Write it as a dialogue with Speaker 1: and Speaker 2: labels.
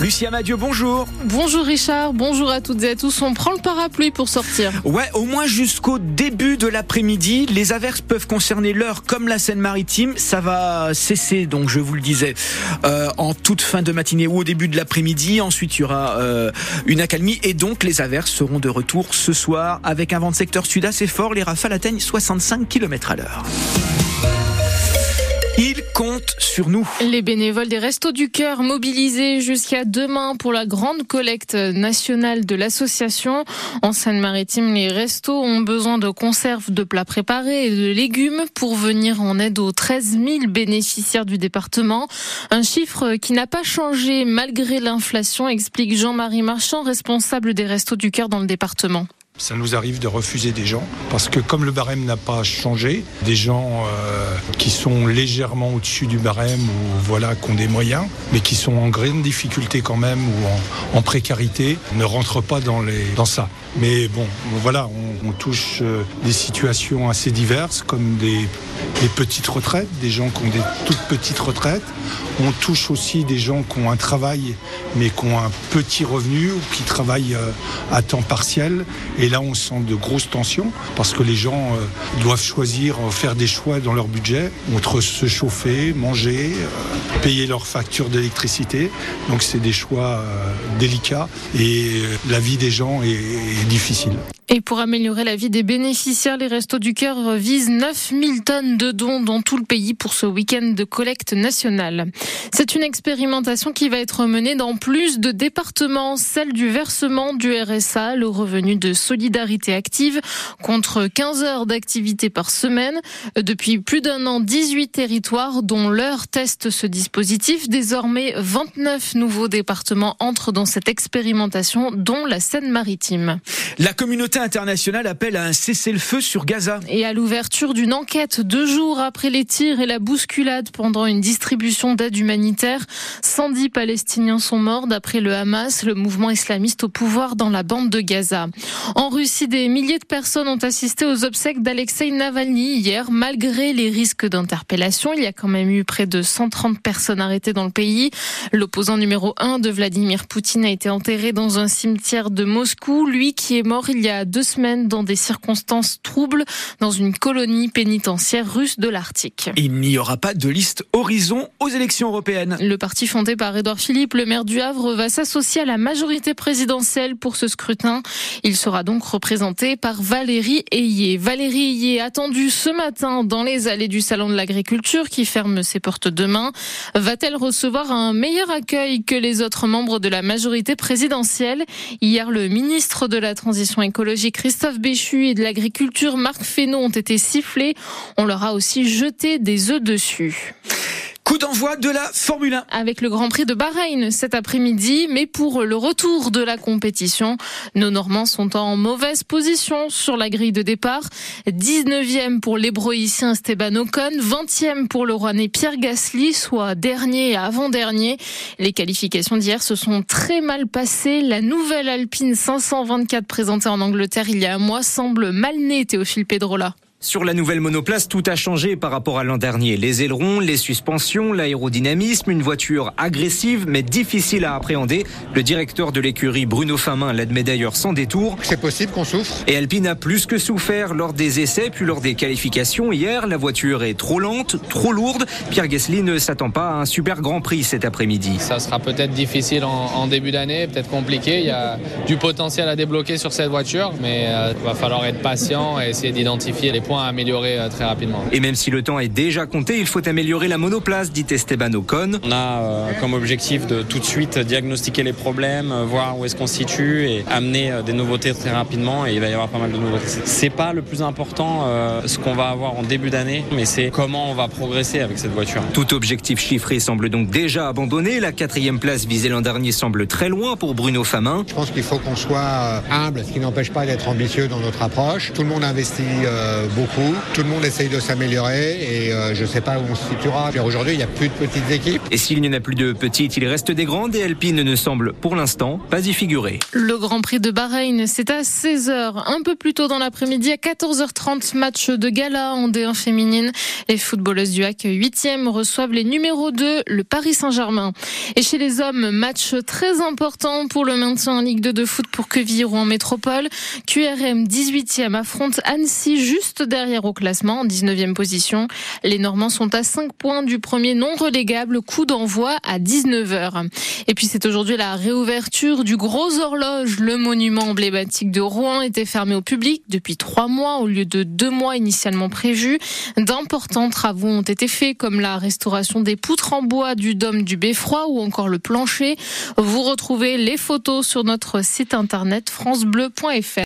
Speaker 1: Lucia Madieu, bonjour.
Speaker 2: Bonjour Richard, bonjour à toutes et à tous. On prend le parapluie pour sortir.
Speaker 1: Ouais, au moins jusqu'au début de l'après-midi. Les averses peuvent concerner l'heure comme la Seine-Maritime. Ça va cesser, donc je vous le disais, euh, en toute fin de matinée ou au début de l'après-midi. Ensuite, il y aura euh, une accalmie et donc les averses seront de retour ce soir avec un vent de secteur sud assez fort. Les rafales atteignent 65 km à l'heure.
Speaker 2: Les bénévoles des Restos du Cœur mobilisés jusqu'à demain pour la grande collecte nationale de l'association. En Seine-Maritime, les restos ont besoin de conserves, de plats préparés et de légumes pour venir en aide aux 13 000 bénéficiaires du département. Un chiffre qui n'a pas changé malgré l'inflation, explique Jean-Marie Marchand, responsable des Restos du Cœur dans le département.
Speaker 3: Ça nous arrive de refuser des gens parce que comme le barème n'a pas changé, des gens euh, qui sont légèrement au-dessus du barème ou voilà qui ont des moyens, mais qui sont en grande difficulté quand même ou en, précarité, ne rentrent pas dans, les, dans ça. Mais bon, voilà, on, touche euh, des situations assez diverses comme des, petites retraites, des gens qui ont des toutes petites retraites. On touche aussi des gens qui ont un travail mais qui ont un petit revenu ou qui travaillent euh, à temps partiel. Et là, on sent de grosses tensions parce que les gens euh, doivent choisir, euh, faire des choix dans leur budget entre se chauffer, manger, euh, payer leurs factures d'électricité. Donc, c'est des choix délicats et la vie des gens est difficile.
Speaker 2: Et pour améliorer la vie des bénéficiaires, les Restos du Cœur visent 9000 tonnes de dons dans tout le pays pour ce week-end de collecte nationale. C'est une expérimentation qui va être menée dans plus de départements, celle du versement du RSA, le revenu de solidarité active, contre 15 heures d'activité par semaine. Depuis plus d'un an, 18 territoires dont l'heure teste ce dispositif. Désormais, 29 nouveaux départements entrent dans cette expérimentation, dont la Seine-Maritime.
Speaker 1: La communauté internationale appelle à un cessez-le-feu sur Gaza.
Speaker 2: Et à l'ouverture d'une enquête deux jours après les tirs et la bousculade pendant une distribution d'aide humanitaire, 110 Palestiniens sont morts d'après le Hamas, le mouvement islamiste au pouvoir dans la bande de Gaza. En Russie, des milliers de personnes ont assisté aux obsèques d'Alexei Navalny hier, malgré les risques d'interpellation. Il y a quand même eu près de 130 personnes arrêtées dans le pays. L'opposant numéro 1 de Vladimir Poutine a été enterré dans un cimetière de Moscou, lui qui est mort il y a deux semaines dans des circonstances troubles dans une colonie pénitentiaire russe de l'Arctique.
Speaker 1: Il n'y aura pas de liste horizon aux élections européennes.
Speaker 2: Le parti fondé par Édouard Philippe, le maire du Havre, va s'associer à la majorité présidentielle pour ce scrutin. Il sera donc représenté par Valérie Ayé. Valérie Ayé attendue ce matin dans les allées du Salon de l'Agriculture qui ferme ses portes demain. Va-t-elle recevoir un meilleur accueil que les autres membres de la majorité présidentielle? Hier, le ministre de la Transition écologique Christophe Béchu et de l'agriculture Marc Fesneau ont été sifflés. On leur a aussi jeté des œufs dessus.
Speaker 1: Coup d'envoi de la Formule 1.
Speaker 2: Avec le Grand Prix de Bahreïn cet après-midi, mais pour le retour de la compétition, nos Normands sont en mauvaise position sur la grille de départ. 19e pour l'hébroïcien Esteban Ocon, 20e pour le Rouennais Pierre Gasly, soit dernier et avant-dernier. Les qualifications d'hier se sont très mal passées. La nouvelle Alpine 524 présentée en Angleterre il y a un mois semble mal née, Théophile Pedrola.
Speaker 4: Sur la nouvelle monoplace, tout a changé par rapport à l'an dernier. Les ailerons, les suspensions, l'aérodynamisme, une voiture agressive mais difficile à appréhender. Le directeur de l'écurie Bruno Famin l'admet d'ailleurs sans détour.
Speaker 5: C'est possible qu'on souffre?
Speaker 4: Et Alpine a plus que souffert lors des essais puis lors des qualifications. Hier, la voiture est trop lente, trop lourde. Pierre Gasly ne s'attend pas à un super grand prix cet après-midi.
Speaker 6: Ça sera peut-être difficile en, début d'année, peut-être compliqué. Il y a du potentiel à débloquer sur cette voiture, mais il euh, va falloir être patient et essayer d'identifier les à améliorer euh, très rapidement.
Speaker 4: Et même si le temps est déjà compté, il faut améliorer la monoplace, dit Esteban Ocon.
Speaker 7: On a euh, comme objectif de tout de suite diagnostiquer les problèmes, euh, voir où est-ce qu'on se situe et amener des nouveautés très rapidement. Et il va y avoir pas mal de nouveautés. C'est pas le plus important ce qu'on va avoir en début d'année, mais c'est comment on va progresser avec cette voiture.
Speaker 4: Tout objectif chiffré semble donc déjà abandonné. La quatrième place visée l'an dernier semble très loin pour Bruno Famin.
Speaker 5: Je pense qu'il faut qu'on soit humble, ce qui n'empêche pas d'être ambitieux dans notre approche. Tout le monde investit beaucoup beaucoup. Tout le monde essaye de s'améliorer et euh, je ne sais pas où on se situera. Aujourd'hui, il n'y a plus de petites équipes.
Speaker 4: Et s'il n'y en a plus de petites, il reste des grandes et Alpine ne semble pour l'instant pas y figurer.
Speaker 2: Le Grand Prix de Bahreïn, c'est à 16h, un peu plus tôt dans l'après-midi, à 14h30, match de gala en D1 féminine. Les footballeuses du HAC 8e reçoivent les numéros 2, le Paris Saint-Germain. Et chez les hommes, match très important pour le maintien en Ligue 2 de foot pour Queville ou en métropole. QRM 18e affronte Annecy juste derrière au classement en 19e position. Les Normands sont à 5 points du premier non relégable coup d'envoi à 19h. Et puis c'est aujourd'hui la réouverture du gros horloge. Le monument emblématique de Rouen était fermé au public depuis trois mois au lieu de deux mois initialement prévus. D'importants travaux ont été faits comme la restauration des poutres en bois du dôme du Beffroi ou encore le plancher. Vous retrouvez les photos sur notre site internet francebleu.fr.